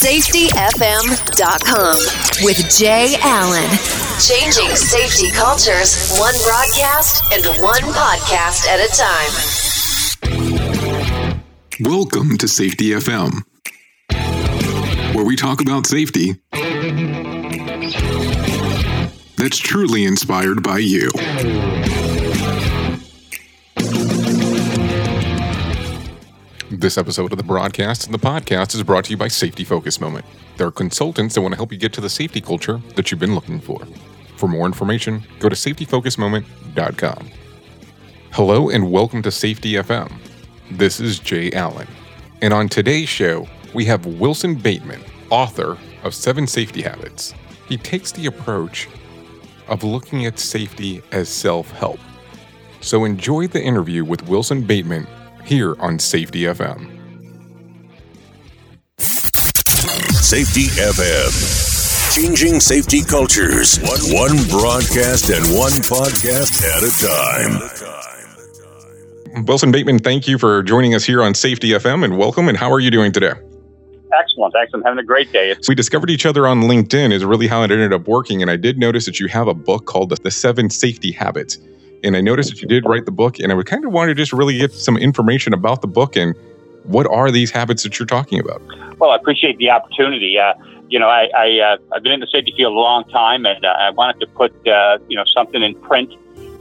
SafetyFM.com with Jay Allen. Changing safety cultures, one broadcast and one podcast at a time. Welcome to Safety FM, where we talk about safety that's truly inspired by you. This episode of the broadcast and the podcast is brought to you by Safety Focus Moment. They're consultants that want to help you get to the safety culture that you've been looking for. For more information, go to safetyfocusmoment.com. Hello and welcome to Safety FM. This is Jay Allen. And on today's show, we have Wilson Bateman, author of Seven Safety Habits. He takes the approach of looking at safety as self help. So enjoy the interview with Wilson Bateman here on Safety FM. Safety FM. Changing safety cultures, one, one broadcast and one podcast at a time. Wilson Bateman, thank you for joining us here on Safety FM and welcome. And how are you doing today? Excellent, excellent. Having a great day. It's- we discovered each other on LinkedIn, is really how it ended up working. And I did notice that you have a book called The Seven Safety Habits and I noticed that you did write the book, and I would kind of want to just really get some information about the book and what are these habits that you're talking about. Well, I appreciate the opportunity. Uh, you know, I, I uh, I've been in the safety field a long time, and uh, I wanted to put uh, you know something in print,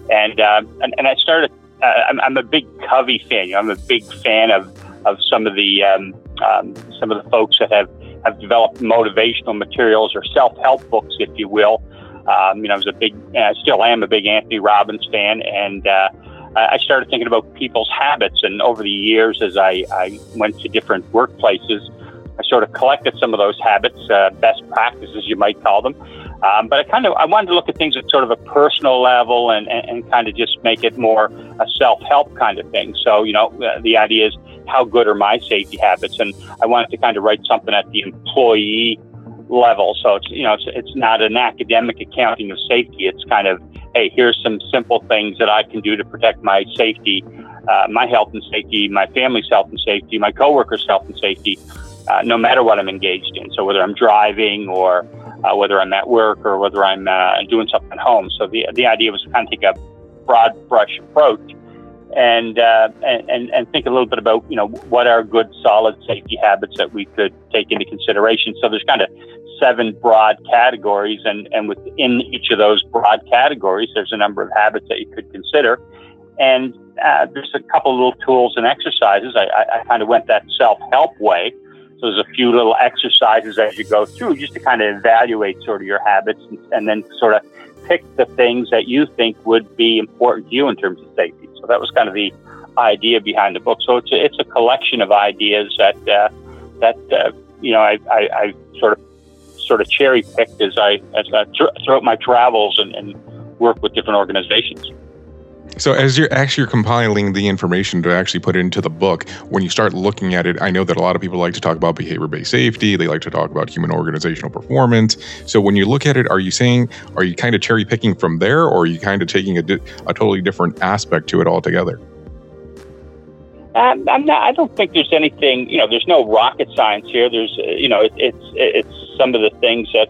and uh, and, and I started. Uh, I'm, I'm, a big Covey fan. You know, I'm a big fan of of some of the um, um, some of the folks that have have developed motivational materials or self help books, if you will. Um, you know, I was a big, I still am a big Anthony Robbins fan, and uh, I started thinking about people's habits. And over the years, as I, I went to different workplaces, I sort of collected some of those habits, uh, best practices, you might call them. Um, but I kind of I wanted to look at things at sort of a personal level and, and, and kind of just make it more a self help kind of thing. So you know, uh, the idea is how good are my safety habits, and I wanted to kind of write something at the employee level. So it's you know it's, it's not an academic accounting of safety. It's kind of hey, here's some simple things that I can do to protect my safety, uh, my health and safety, my family's health and safety, my coworkers' health and safety, uh, no matter what I'm engaged in. So whether I'm driving or uh, whether I'm at work or whether I'm uh, doing something at home. So the the idea was to kind of take a broad brush approach and, uh, and and think a little bit about you know what are good solid safety habits that we could take into consideration. So there's kind of seven broad categories, and and within each of those broad categories, there's a number of habits that you could consider. And uh, there's a couple little tools and exercises. I, I, I kind of went that self-help way. So there's a few little exercises as you go through just to kind of evaluate sort of your habits and, and then sort of pick the things that you think would be important to you in terms of safety. So that was kind of the idea behind the book. So it's a, it's a collection of ideas that uh, that uh, you know I, I, I, sort of sort of cherry picked as I as I throughout my travels and, and work with different organizations. So as you're actually compiling the information to actually put into the book, when you start looking at it, I know that a lot of people like to talk about behavior-based safety. They like to talk about human organizational performance. So when you look at it, are you saying, are you kind of cherry picking from there, or are you kind of taking a, di- a totally different aspect to it altogether? Um, I'm not. I don't think there's anything. You know, there's no rocket science here. There's, you know, it, it's it's some of the things that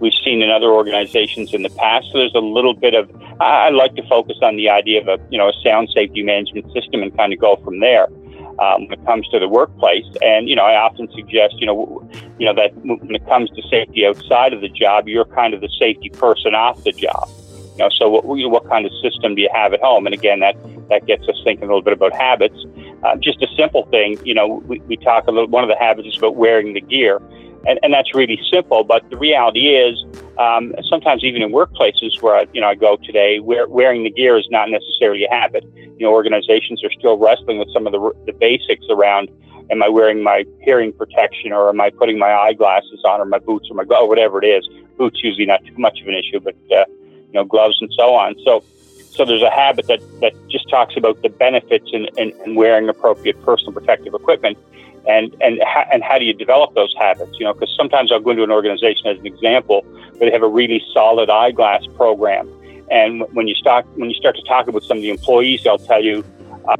we've seen in other organizations in the past. So there's a little bit of, I, like to focus on the idea of a, you know, a sound safety management system and kind of go from there. Um, when it comes to the workplace, and you know, I often suggest, you know, you know that when it comes to safety outside of the job, you're kind of the safety person off the job. You know, so what, what kind of system do you have at home? And again, that that gets us thinking a little bit about habits. Uh, just a simple thing, you know, we, we talk a little. One of the habits is about wearing the gear and, and that's really simple. But the reality is, um, sometimes even in workplaces where I, you know I go today, wear, wearing the gear is not necessarily a habit. You know, organizations are still wrestling with some of the, the basics around. Am I wearing my hearing protection, or am I putting my eyeglasses on, or my boots, or my glove, whatever it is? Boots usually not too much of an issue, but uh, you know, gloves and so on. So, so there's a habit that that just talks about the benefits in, in wearing appropriate personal protective equipment and and and how do you develop those habits? You know, because sometimes I'll go into an organization as an example where they have a really solid eyeglass program, and when you start when you start to talk about some of the employees, they'll tell you,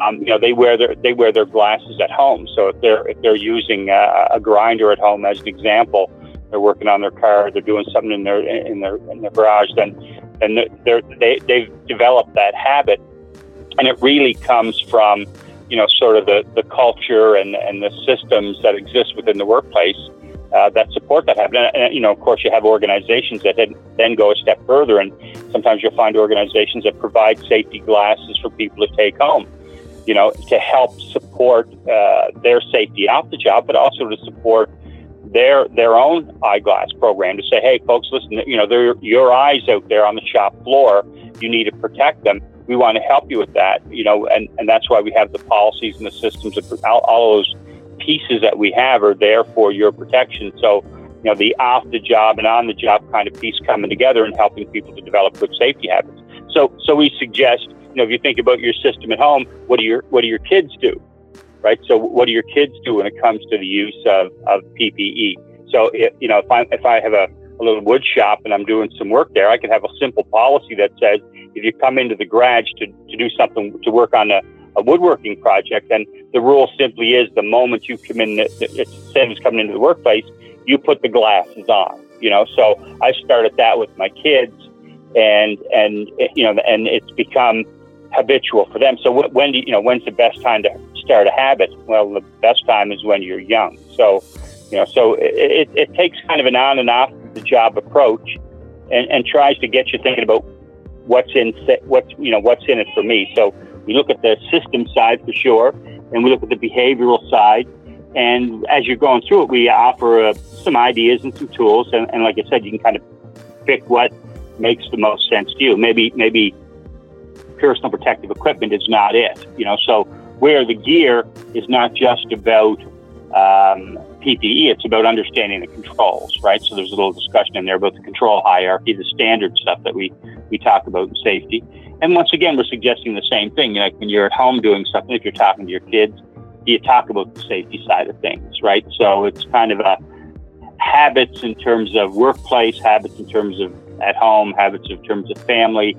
Um, you know, they wear their they wear their glasses at home. So if they're if they're using a, a grinder at home as an example, they're working on their car, they're doing something in their in their in their garage, then then they're, they they've developed that habit, and it really comes from you know sort of the the culture and and the systems that exist within the workplace uh, that support that habit. And, and, you know, of course, you have organizations that then then go a step further, and sometimes you'll find organizations that provide safety glasses for people to take home. You know, to help support uh, their safety off the job, but also to support their their own eyeglass program to say, hey, folks, listen, you know, your eyes out there on the shop floor. You need to protect them. We want to help you with that. You know, and and that's why we have the policies and the systems, all, all those pieces that we have are there for your protection. So, you know, the off the job and on the job kind of piece coming together and helping people to develop good safety habits. So, so we suggest, you know, if you think about your system at home, what do your what do your kids do, right? So, what do your kids do when it comes to the use of, of PPE? So, if, you know, if I if I have a, a little wood shop and I'm doing some work there, I can have a simple policy that says if you come into the garage to, to do something to work on a a woodworking project. then the rule simply is the moment you come in, it's same as coming into the workplace, you put the glasses on. You know, so I started that with my kids, and and you know, and it's become habitual for them. So when do you, you know when's the best time to start a habit? Well, the best time is when you're young. So you know, so it, it takes kind of an on and off the job approach, and, and tries to get you thinking about what's in what's you know what's in it for me. So we look at the system side for sure, and we look at the behavioral side. And as you're going through it, we offer uh, some ideas and some tools. And, and like I said, you can kind of pick what makes the most sense to you. Maybe maybe personal protective equipment is not it. You know, so where the gear is not just about um, PPE, it's about understanding the controls, right? So there's a little discussion in there about the control hierarchy, the standard stuff that we we talk about in safety. And once again, we're suggesting the same thing. You Like when you're at home doing something, if you're talking to your kids, you talk about the safety side of things, right? So it's kind of a habits in terms of workplace, habits in terms of at home, habits in terms of family,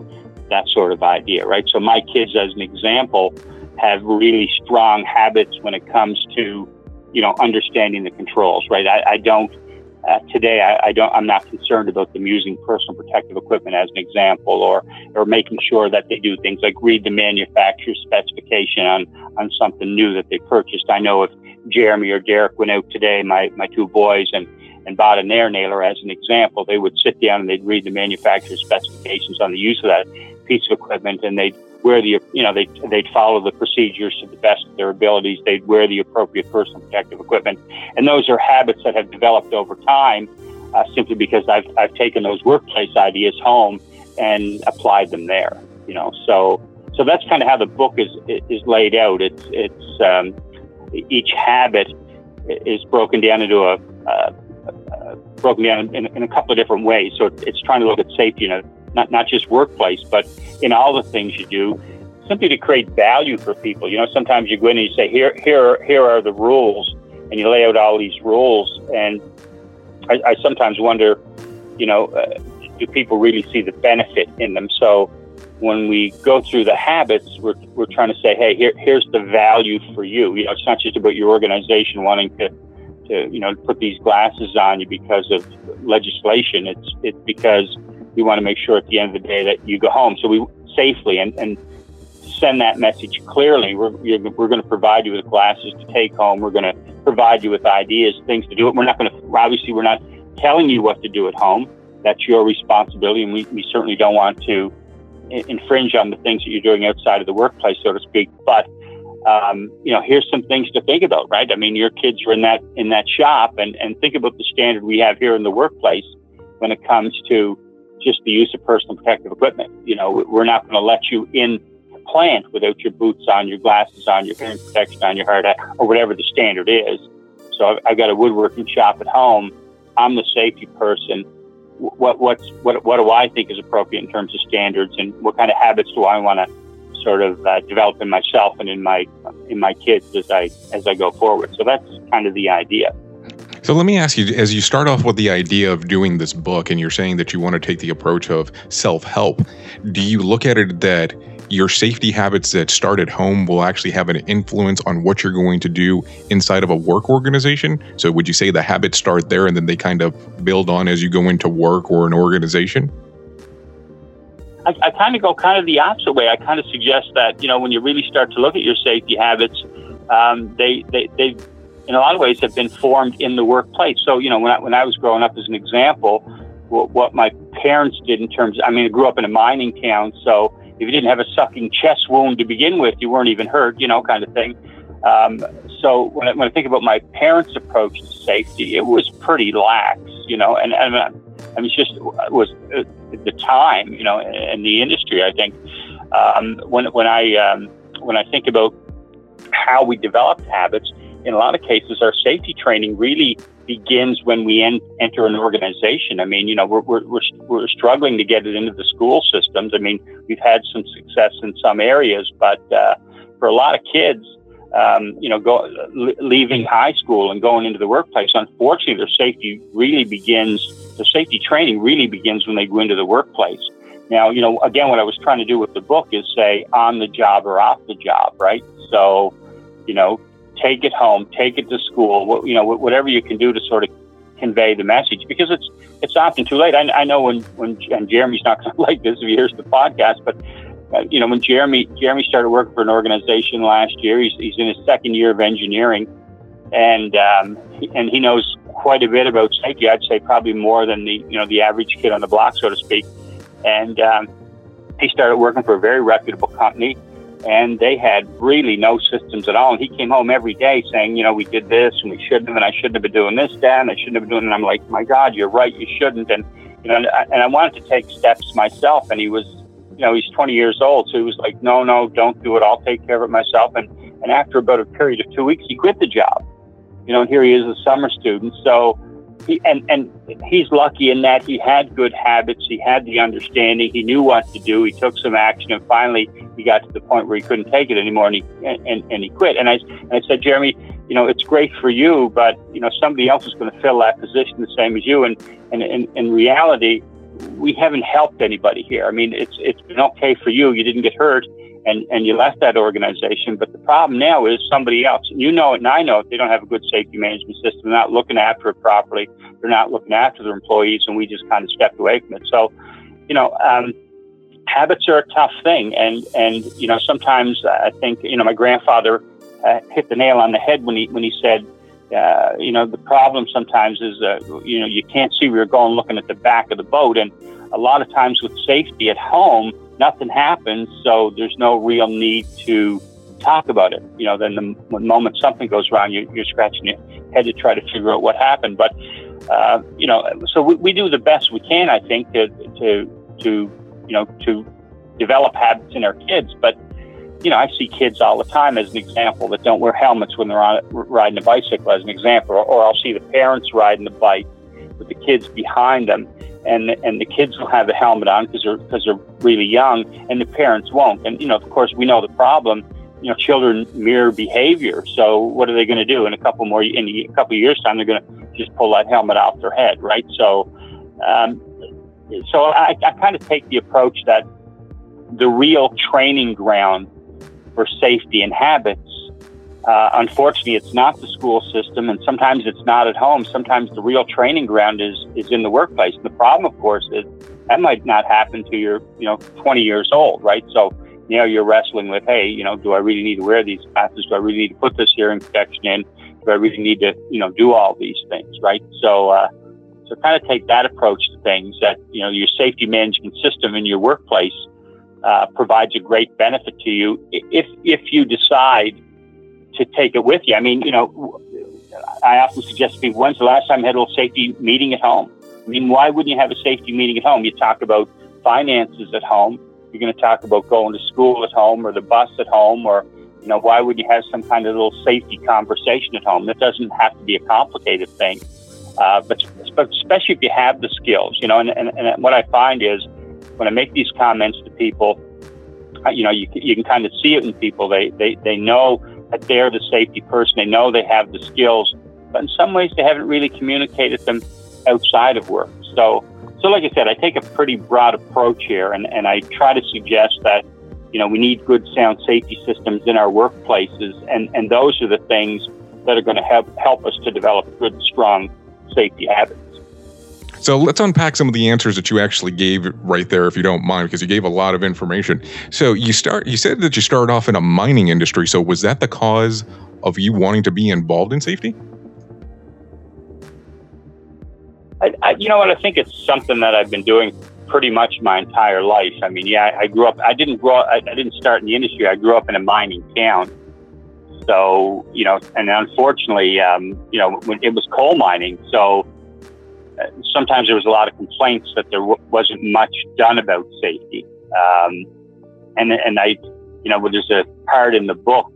that sort of idea, right? So my kids, as an example, have really strong habits when it comes to, you know, understanding the controls, right? I, I don't uh, today, I, I, don't. I'm not concerned about them using personal protective equipment as an example, or or making sure that they do things like read the manufacturer's specification on on something new that they purchased. I know if Jeremy or Derek went out today, my my two boys, and and bought an air nailer as an example, they would sit down and they'd read the manufacturer's specifications on the use of that piece of equipment, and they'd wear the you know they they'd follow the procedures to the best of their abilities. They'd wear the appropriate personal protective equipment, and those are habits that have developed over time, uh, simply because I've I've taken those workplace ideas home and applied them there. You know, so so that's kind of how the book is is laid out. It's it's um, each habit is broken down into a, a broken down in, in, a couple of different ways. So it's trying to look at safety in a not, not just workplace, but in all the things you do, simply to create value for people. You know, sometimes you go in and you say, here, here, here are the rules, and you lay out all these rules. And I, I sometimes wonder, you know, uh, do people really see the benefit in them? So when we go through the habits, we're, we're trying to say, hey, here, here's the value for you. You know, it's not just about your organization wanting to, to you know, put these glasses on you because of legislation. It's, it's because we want to make sure at the end of the day that you go home. So we safely and, and send that message clearly. We're, we're going to provide you with glasses to take home. We're going to provide you with ideas, things to do. We're not going to, obviously, we're not telling you what to do at home. That's your responsibility. And we, we certainly don't want to infringe on the things that you're doing outside of the workplace, so to speak. But, um, you know, here's some things to think about, right? I mean, your kids are in that, in that shop and, and think about the standard we have here in the workplace when it comes to just the use of personal protective equipment. You know, we're not going to let you in the plant without your boots on, your glasses on, your hearing protection on, your hard hat, or whatever the standard is. So I've got a woodworking shop at home. I'm the safety person. What what's what what do I think is appropriate in terms of standards, and what kind of habits do I want to sort of uh, develop in myself and in my in my kids as I as I go forward. So that's kind of the idea. So let me ask you as you start off with the idea of doing this book and you're saying that you want to take the approach of self help, do you look at it that your safety habits that start at home will actually have an influence on what you're going to do inside of a work organization? So, would you say the habits start there and then they kind of build on as you go into work or an organization? I, I kind of go kind of the opposite way. I kind of suggest that you know when you really start to look at your safety habits, um, they they they in a lot of ways have been formed in the workplace. So you know when I, when I was growing up, as an example, what, what my parents did in terms. Of, I mean, I grew up in a mining town, so if you didn't have a sucking chest wound to begin with, you weren't even hurt, you know, kind of thing. Um, so when I, when I think about my parents' approach to safety, it was pretty lax, you know, and, and I mean, it's just it was uh, the time, you know, in the industry. I think um, when when I um, when I think about how we developed habits, in a lot of cases, our safety training really begins when we en- enter an organization. I mean, you know, we're, we're, we're, we're, struggling to get it into the school systems. I mean, we've had some success in some areas, but uh, for a lot of kids, um, you know, go, leaving high school and going into the workplace, unfortunately, their safety really begins, the safety training really begins when they go into the workplace. Now, you know, again, what I was trying to do with the book is say on the job or off the job, right? So, you know, take it home, take it to school, you know, whatever you can do to sort of convey the message because it's it's often too late. I, I know when when and Jeremy's not going to like this if he hears the podcast, but uh, you know when Jeremy Jeremy started working for an organization last year, he's he's in his second year of engineering, and um, and he knows quite a bit about safety. I'd say probably more than the you know the average kid on the block, so to speak. And um, he started working for a very reputable company and they had really no systems at all. And he came home every day saying, you know, we did this and we shouldn't have, and I shouldn't have been doing this, Dad, and I shouldn't have been doing. it. And I'm like, my God, you're right, you shouldn't. And you know, and I, and I wanted to take steps myself. And he was, you know, he's 20 years old, so he was like, no, no, don't do it. I'll take care of it myself. And and after about a period of two weeks, he quit the job. You know, here he is, a summer student. So he, and and he's lucky in that he had good habits. He had the understanding. He knew what to do. He took some action, and finally he got to the point where he couldn't take it anymore, and he and, and he quit. And I and I said, Jeremy, you know, it's great for you, but you know, somebody else is going to fill that position the same as you. And and in, in reality, we haven't helped anybody here. I mean, it's it's been okay for you. You didn't get hurt and, and you left that organization. But the problem now is somebody else. And you know it, and I know it. They don't have a good safety management system. They're not looking after it properly. They're not looking after their employees, and we just kind of stepped away from it. So, you know, um, habits are a tough thing, and and you know sometimes I think you know my grandfather uh, hit the nail on the head when he when he said. Uh, you know the problem sometimes is uh, you know you can't see where you're going looking at the back of the boat and a lot of times with safety at home nothing happens, so there's no real need to talk about it. You know, then the, moment something goes wrong, you, you're scratching your head to try to figure out what happened. But uh, you know, so we, we do the best we can, I think, to to to you know to develop habits in our kids. But you know, I see kids all the time as an example that don't wear helmets when they're on riding a bicycle, as an example, or, or I'll see the parents riding the bike with the kids behind them and and the kids will have the helmet on because they're because they're really young, and the parents won't. And you know, of course, we know the problem. You know, children mirror behavior. So what are they going to do in a couple more in a couple years time? They're going to just pull that helmet off their head, right? So, um, so I, I kind of take the approach that the real training ground for safety and habits uh, unfortunately, it's not the school system, and sometimes it's not at home. Sometimes the real training ground is is in the workplace. And the problem, of course, is that might not happen to you're you know 20 years old, right? So you know you're wrestling with, hey, you know, do I really need to wear these glasses? Do I really need to put this hearing protection in? Do I really need to you know do all these things, right? So uh, so kind of take that approach to things. That you know your safety management system in your workplace uh, provides a great benefit to you if if you decide to take it with you. I mean, you know, I often suggest to people, when's the last time you had a little safety meeting at home? I mean, why wouldn't you have a safety meeting at home? You talk about finances at home. You're going to talk about going to school at home or the bus at home or, you know, why would you have some kind of little safety conversation at home? That doesn't have to be a complicated thing. Uh, but, but especially if you have the skills, you know, and, and, and what I find is when I make these comments to people, you know, you, you can kind of see it in people. They, they, they know that they're the safety person. They know they have the skills, but in some ways they haven't really communicated them outside of work. So, so like I said, I take a pretty broad approach here, and, and I try to suggest that you know, we need good sound safety systems in our workplaces, and, and those are the things that are going to help help us to develop good, strong safety habits. So let's unpack some of the answers that you actually gave right there, if you don't mind, because you gave a lot of information. So you start, you said that you started off in a mining industry. So was that the cause of you wanting to be involved in safety? I, I, you know what? I think it's something that I've been doing pretty much my entire life. I mean, yeah, I grew up. I didn't grow. I, I didn't start in the industry. I grew up in a mining town. So you know, and unfortunately, um, you know, it was coal mining. So sometimes there was a lot of complaints that there w- wasn't much done about safety. Um, and and I, you know, there's a part in the book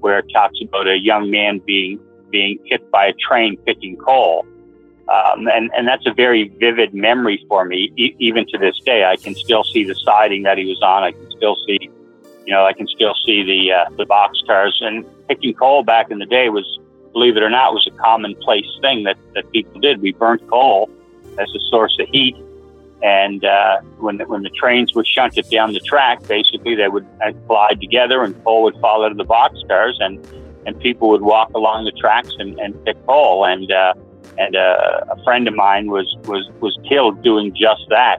where it talks about a young man being being hit by a train picking coal um, and, and that's a very vivid memory for me, e- even to this day. I can still see the siding that he was on. I can still see, you know, I can still see the uh, the box cars. And picking coal back in the day was, believe it or not, was a commonplace thing that, that people did. We burnt coal as a source of heat. And uh, when when the trains were shunted down the track, basically they would uh, glide together, and coal would fall out of the box cars, and and people would walk along the tracks and, and pick coal. And uh, and a, a friend of mine was was was killed doing just that.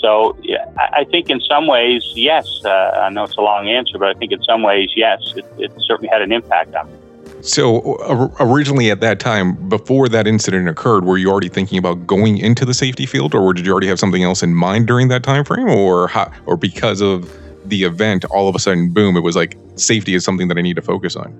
So yeah, I, I think in some ways, yes. Uh, I know it's a long answer, but I think in some ways, yes, it, it certainly had an impact on me. So uh, originally at that time, before that incident occurred, were you already thinking about going into the safety field, or did you already have something else in mind during that time frame, or how, or because of the event, all of a sudden, boom, it was like safety is something that I need to focus on.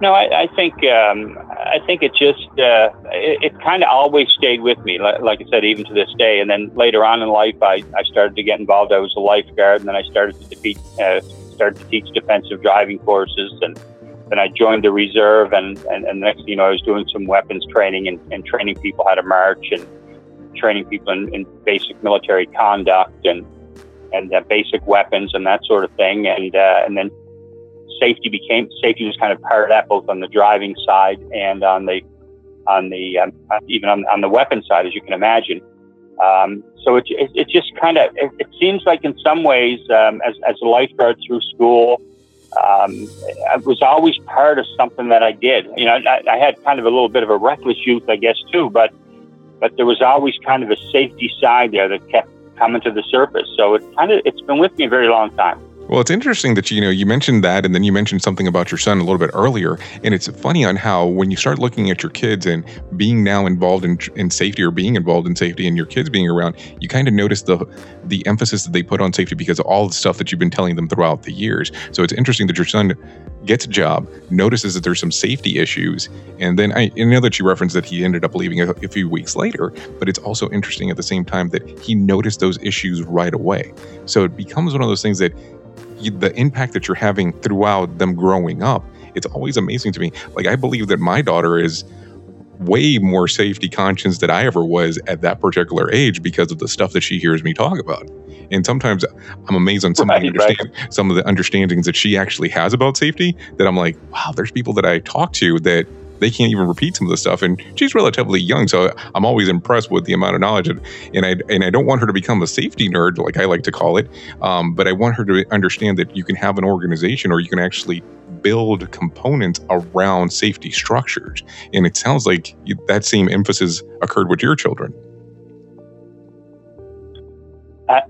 No, I, I think um, I think it just uh, it, it kind of always stayed with me. Like, like, I said, even to this day. And then later on in life, I, I started to get involved. I was a lifeguard, and then I started to defeat, uh, started to teach defensive driving courses, and then I joined the reserve. And, and, and next you know, I was doing some weapons training and, and training people how to march and training people in, in basic military conduct and and uh, basic weapons and that sort of thing. And uh, and then safety became safety was kind of part of that, both on the driving side and on the on the um, even on, on the weapon side, as you can imagine. Um, so it, it, it, just kind of it, it, seems like in some ways, um, as as a lifeguard through school, um, it was always part of something that I did. You know, I, I had kind of a little bit of a reckless youth, I guess, too, but but there was always kind of a safety side there that kept coming to the surface. So it kind of it's been with me a very long time. Well, it's interesting that you know you mentioned that, and then you mentioned something about your son a little bit earlier, and it's funny on how when you start looking at your kids and being now involved in, in safety or being involved in safety, and your kids being around, you kind of notice the the emphasis that they put on safety because of all the stuff that you've been telling them throughout the years. So it's interesting that your son gets a job, notices that there's some safety issues, and then I, I know that you referenced that he ended up leaving a, a few weeks later, but it's also interesting at the same time that he noticed those issues right away. So it becomes one of those things that the impact that you're having throughout them growing up, it's always amazing to me. Like I believe that my daughter is way more safety conscious than I ever was at that particular age because of the stuff that she hears me talk about. And sometimes I'm amazed on some right, of the right. some of the understandings that she actually has about safety that I'm like, wow, there's people that I talk to that they can't even repeat some of the stuff. And she's relatively young, so I'm always impressed with the amount of knowledge. And, and I and I don't want her to become a safety nerd, like I like to call it. Um, but I want her to understand that you can have an organization, or you can actually build components around safety structures. And it sounds like that same emphasis occurred with your children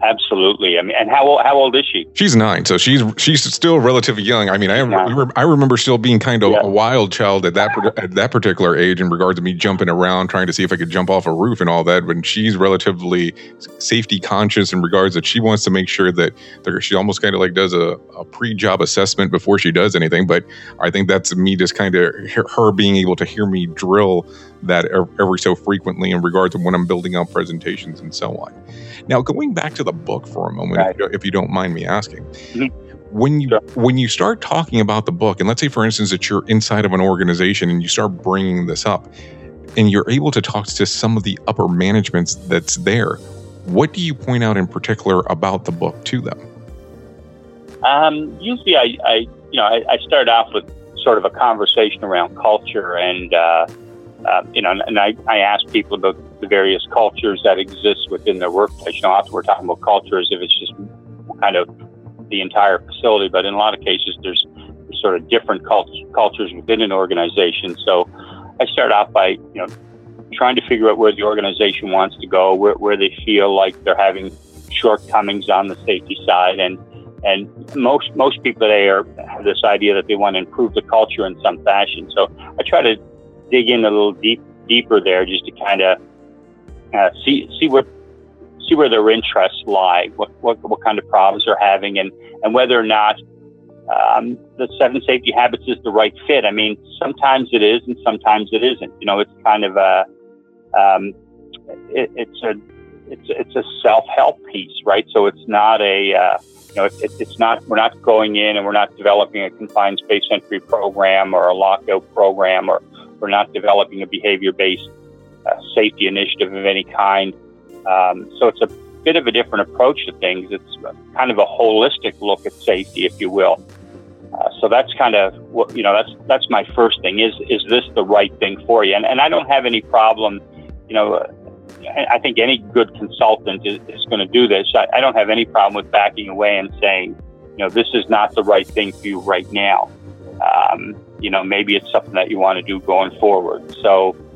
absolutely. I mean, and how old, how old is she? She's nine, so she's she's still relatively young. I mean, I remember, I remember still being kind of yeah. a wild child at that at that particular age in regards to me jumping around, trying to see if I could jump off a roof and all that. When she's relatively safety conscious in regards that she wants to make sure that she almost kind of like does a, a pre-job assessment before she does anything. But I think that's me just kind of her being able to hear me drill that every so frequently in regards to when I'm building out presentations and so on. Now, going back to the book for a moment, right. if you don't mind me asking. Mm-hmm. When you sure. when you start talking about the book, and let's say, for instance, that you're inside of an organization and you start bringing this up, and you're able to talk to some of the upper managements that's there, what do you point out in particular about the book to them? Um, usually, I, I, you know I, I start off with sort of a conversation around culture and uh, uh, you know, and, and I, I ask people about the various cultures that exist within their workplace. You know, often we're talking about cultures if it's just kind of the entire facility, but in a lot of cases, there's, sort of different cult- cultures within an organization. So I start off by, you know, trying to figure out where the organization wants to go, where, where they feel like they're having shortcomings on the safety side, and and most most people today are have this idea that they want to improve the culture in some fashion. So I try to dig in a little deep deeper there, just to kind of uh, see see what see where their interests lie, what, what what kind of problems they're having, and and whether or not um, the seven safety habits is the right fit. I mean, sometimes it is, and sometimes it isn't. You know, it's kind of a um, it, it's a it's it's a self help piece, right? So it's not a uh, you know, it, it's not, we're not going in and we're not developing a confined space entry program or a lockout program, or we're not developing a behavior based uh, safety initiative of any kind. Um, so it's a bit of a different approach to things. It's kind of a holistic look at safety, if you will. Uh, so that's kind of what you know. That's that's my first thing. Is is this the right thing for you? And and I don't have any problem, you know, I think any good consultant is, is going to do this. I, I, don't have any problem with backing away and saying, you know, this is not the right thing for you right now. Um, you know, maybe it's something that you want to do going forward. So uh,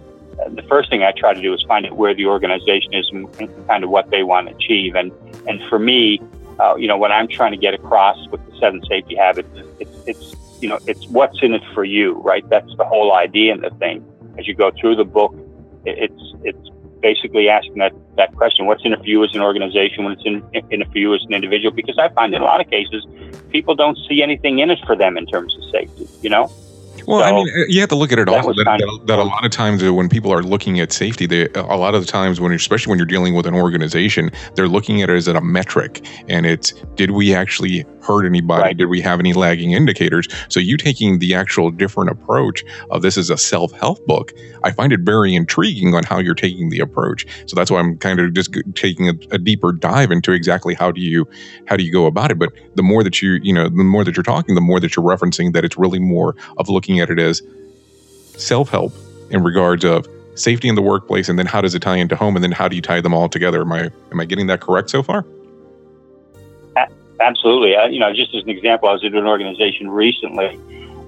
the first thing I try to do is find out where the organization is and, kind of what they want to achieve. And and for me, uh, you know, what I'm trying to get across with the seven safety habits, it's it's you know, it's what's in it for you, right? That's the whole idea in the thing. As you go through the book, it's it's basically asking that, that question what's in it for you as an organization when it's in, in it for you as an individual because i find in a lot of cases people don't see anything in it for them in terms of safety you know well, so I mean, you have to look at it also that, that, that, a lot of times when people are looking at safety, they a lot of the times when, especially when you're dealing with an organization, they're looking at it as a metric, and it's did we actually hurt anybody? Right. Did we have any lagging indicators? So you taking the actual different approach of this is a self help book, I find it very intriguing on how you're taking the approach. So that's why I'm kind of just taking a, a deeper dive into exactly how do you how do you go about it. But the more that you you know the more that you're talking, the more that you're referencing that it's really more of looking at it as self help in regards of safety in the workplace, and then how does it tie into home, and then how do you tie them all together? Am I am I getting that correct so far? Absolutely. Uh, you know, just as an example, I was at an organization recently,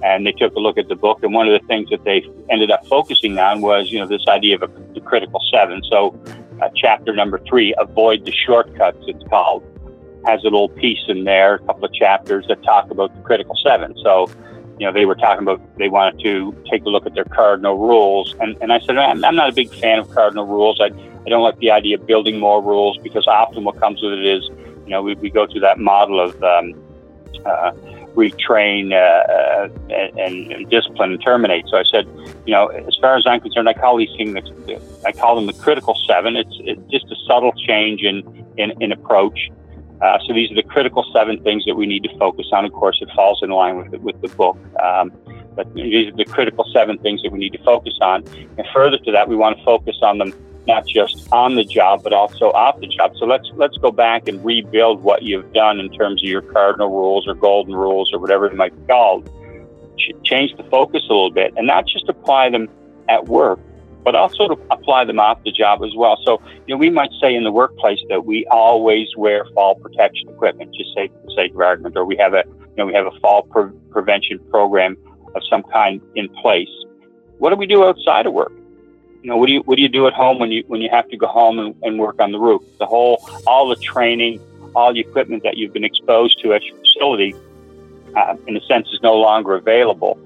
and they took a look at the book, and one of the things that they ended up focusing on was, you know, this idea of a, the critical seven. So, uh, chapter number three, avoid the shortcuts. It's called has a little piece in there, a couple of chapters that talk about the critical seven. So, you know, they were talking about they wanted to take a look at their cardinal rules. And, and I said, I'm, I'm not a big fan of cardinal rules. I, I don't like the idea of building more rules because often what comes with it is, you know, we, we go through that model of um, uh, retrain uh, uh, and, and, discipline and terminate. So I said, you know, as far as I'm concerned, I call these things, I call them the critical seven. It's, it's just a subtle change in, in, in approach. Uh, so these are the critical seven things that we need to focus on. Of course, it falls in line with the, with the book. Um, but these are the critical seven things that we need to focus on. And further to that, we want to focus on them not just on the job, but also off the job. So let's let's go back and rebuild what you've done in terms of your cardinal rules or golden rules or whatever it might be called. Change the focus a little bit, and not just apply them at work, but also to apply them off the job as well. So, you know, we might say in the workplace that we always wear fall protection equipment, just say for the sake of argument, or we have a, you know, we have a fall pre- prevention program of some kind in place. What do we do outside of work? You know, what do you what do you do at home when you when you have to go home and, and work on the roof? The whole, all the training, all the equipment that you've been exposed to at your facility, uh, in a sense, is no longer available.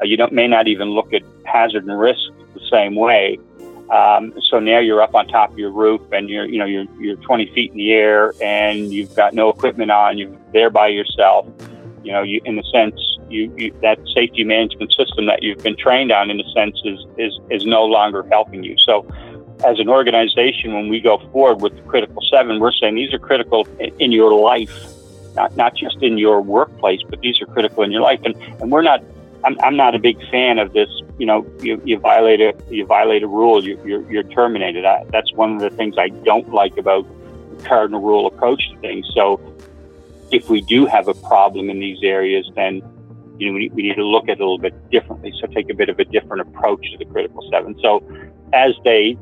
Uh, you don't may not even look at hazard and risk the same way. Um, so now you're up on top of your roof and you're, you know, you're, you're 20 feet in the air and you've got no equipment on. You're there by yourself. You know, you, in a sense, you, you, that safety management system that you've been trained on, in a sense, is, is, is no longer helping you. So, as an organization, when we go forward with the critical seven, we're saying these are critical in your life, not, not just in your workplace, but these are critical in your life. And, and we're not I'm, I'm not a big fan of this. You know, you, you violate a you violate a rule, you, you're, you're terminated. I, that's one of the things I don't like about the cardinal rule approach to things. So, if we do have a problem in these areas, then you know we, we need to look at it a little bit differently. So, take a bit of a different approach to the critical seven. So, as they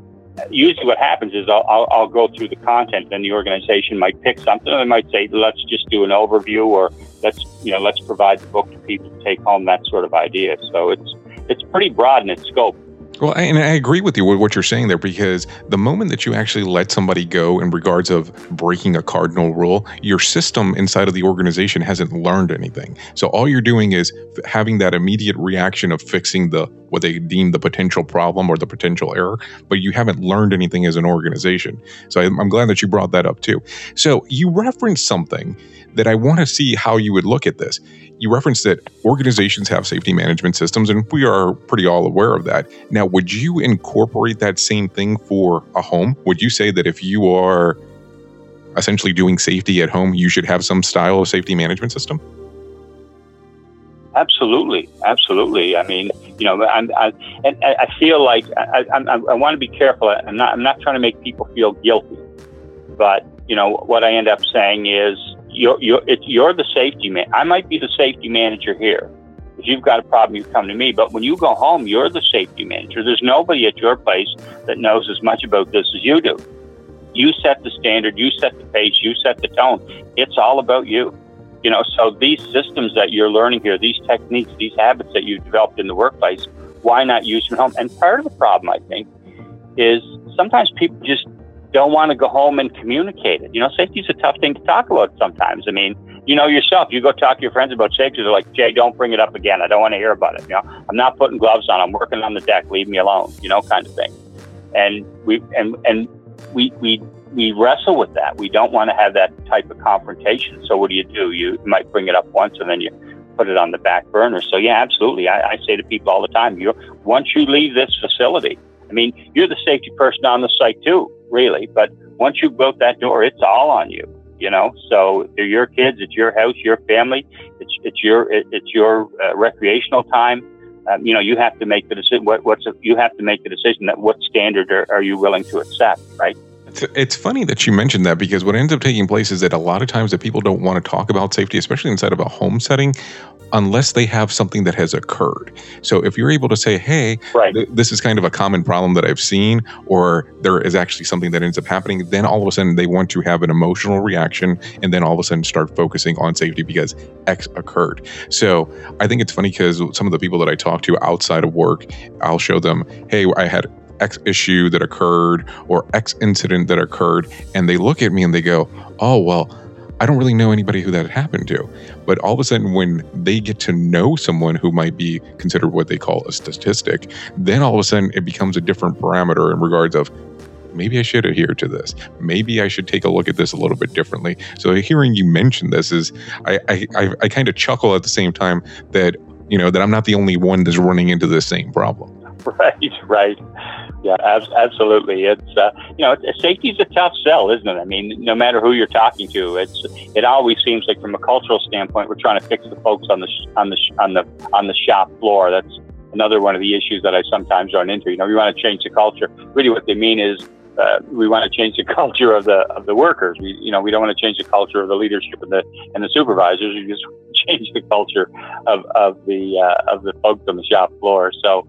usually what happens is I'll, I'll, I'll, go through the content, then the organization might pick something, they might say, let's just do an overview, or let's you know let's provide the book to people to take home that sort of idea. So it's it's pretty broad in its scope. Well, and I agree with you with what you're saying there because the moment that you actually let somebody go in regards of breaking a cardinal rule, your system inside of the organization hasn't learned anything. So all you're doing is having that immediate reaction of fixing the what they deem the potential problem or the potential error, but you haven't learned anything as an organization. So I'm glad that you brought that up too. So you referenced something that I want to see how you would look at this you referenced that organizations have safety management systems, and we are pretty all aware of that. Now, would you incorporate that same thing for a home? Would you say that if you are essentially doing safety at home, you should have some style of safety management system? Absolutely, absolutely. I mean, you know, I'm, I, and I feel like I, I, I want to be careful. I'm not, I'm not trying to make people feel guilty, but you know, what I end up saying is, you're, you're, you're the safety man. I might be the safety manager here. If you've got a problem, you come to me. But when you go home, you're the safety manager. There's nobody at your place that knows as much about this as you do. You set the standard, you set the pace, you set the tone. It's all about you. You know, so these systems that you're learning here, these techniques, these habits that you've developed in the workplace, why not use them at home? And part of the problem, I think, is sometimes people just don't want to go home and communicate it. You know, safety is a tough thing to talk about sometimes. I mean, you know yourself, you go talk to your friends about safety, they're like, Jay, don't bring it up again. I don't want to hear about it. You know, I'm not putting gloves on. I'm working on the deck. Leave me alone. You know, kind of thing. And we and and we we we wrestle with that. We don't want to have that type of confrontation. So what do you do? You might bring it up once and then you put it on the back burner. So yeah, absolutely. I, I say to people all the time, you once you leave this facility, I mean, you're the safety person on the site too really. But once you out that door, it's all on you. You know, so they're your kids, it's your house, your family, it's it's your it's your uh, recreational time. Um, you know, you have to make the decision. What, what's a, you have to make the decision that what standard are, are you willing to accept, right? It's funny that you mentioned that because what ends up taking place is that a lot of times that people don't want to talk about safety, especially inside of a home setting, unless they have something that has occurred. So if you're able to say, hey, right. th- this is kind of a common problem that I've seen, or there is actually something that ends up happening, then all of a sudden they want to have an emotional reaction and then all of a sudden start focusing on safety because X occurred. So I think it's funny because some of the people that I talk to outside of work, I'll show them, hey, I had X issue that occurred or X incident that occurred. And they look at me and they go, oh, well, I don't really know anybody who that happened to. But all of a sudden, when they get to know someone who might be considered what they call a statistic, then all of a sudden it becomes a different parameter in regards of maybe I should adhere to this. Maybe I should take a look at this a little bit differently. So hearing you mention this is, I, I, I, I kind of chuckle at the same time that, you know, that I'm not the only one that's running into the same problem. Right, right. Yeah, ab- absolutely. It's uh, you know, safety is a tough sell, isn't it? I mean, no matter who you're talking to, it's it always seems like from a cultural standpoint, we're trying to fix the folks on the sh- on the sh- on the on the shop floor. That's another one of the issues that I sometimes run into. You know, we want to change the culture. Really, what they mean is uh, we want to change the culture of the of the workers. We you know we don't want to change the culture of the leadership and the and the supervisors. We just change the culture of of the uh, of the folks on the shop floor. So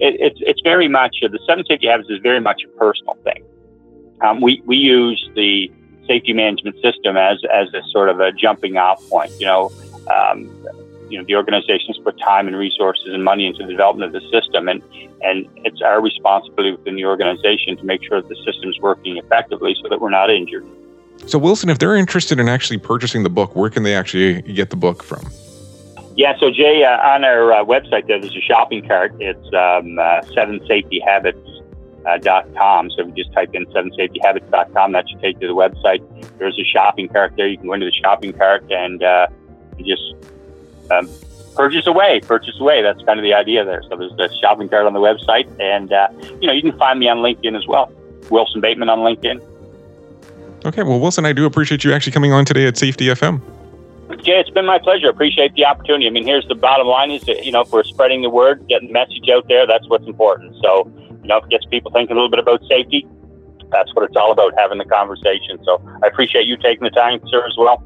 it, it's it's very much uh, the seven safety habits is very much a personal thing. Um, we we use the safety management system as as a sort of a jumping off point. You know, um, you know the organizations put time and resources and money into the development of the system, and and it's our responsibility within the organization to make sure that the system is working effectively so that we're not injured. So Wilson, if they're interested in actually purchasing the book, where can they actually get the book from? Yeah, so Jay, uh, on our uh, website there, there's a shopping cart. It's um, uh, sevensafetyhabits.com. Uh, so if you just type in sevensafetyhabits.com, that should take you to the website. There's a shopping cart there. You can go into the shopping cart and uh, just um, purchase away, purchase away. That's kind of the idea there. So there's a shopping cart on the website, and uh, you know you can find me on LinkedIn as well, Wilson Bateman on LinkedIn. Okay, well, Wilson, I do appreciate you actually coming on today at Safety FM. Jay, it's been my pleasure. Appreciate the opportunity. I mean, here's the bottom line: is that you know, if we're spreading the word, getting the message out there, that's what's important. So, you know, if it gets people thinking a little bit about safety, that's what it's all about, having the conversation. So, I appreciate you taking the time, sir, as well.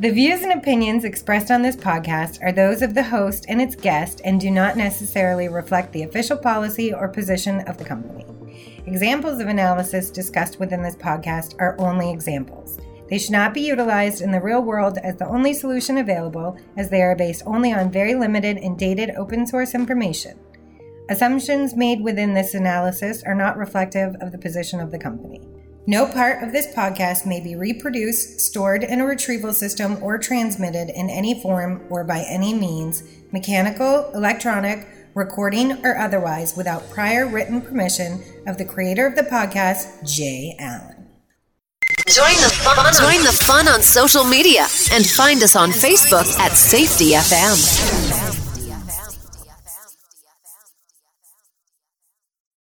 The views and opinions expressed on this podcast are those of the host and its guest and do not necessarily reflect the official policy or position of the company. Examples of analysis discussed within this podcast are only examples. They should not be utilized in the real world as the only solution available, as they are based only on very limited and dated open source information. Assumptions made within this analysis are not reflective of the position of the company. No part of this podcast may be reproduced, stored in a retrieval system, or transmitted in any form or by any means, mechanical, electronic, recording, or otherwise, without prior written permission of the creator of the podcast, Jay Allen. Join the fun. Join the fun on social media and find us on Facebook at Safety FM.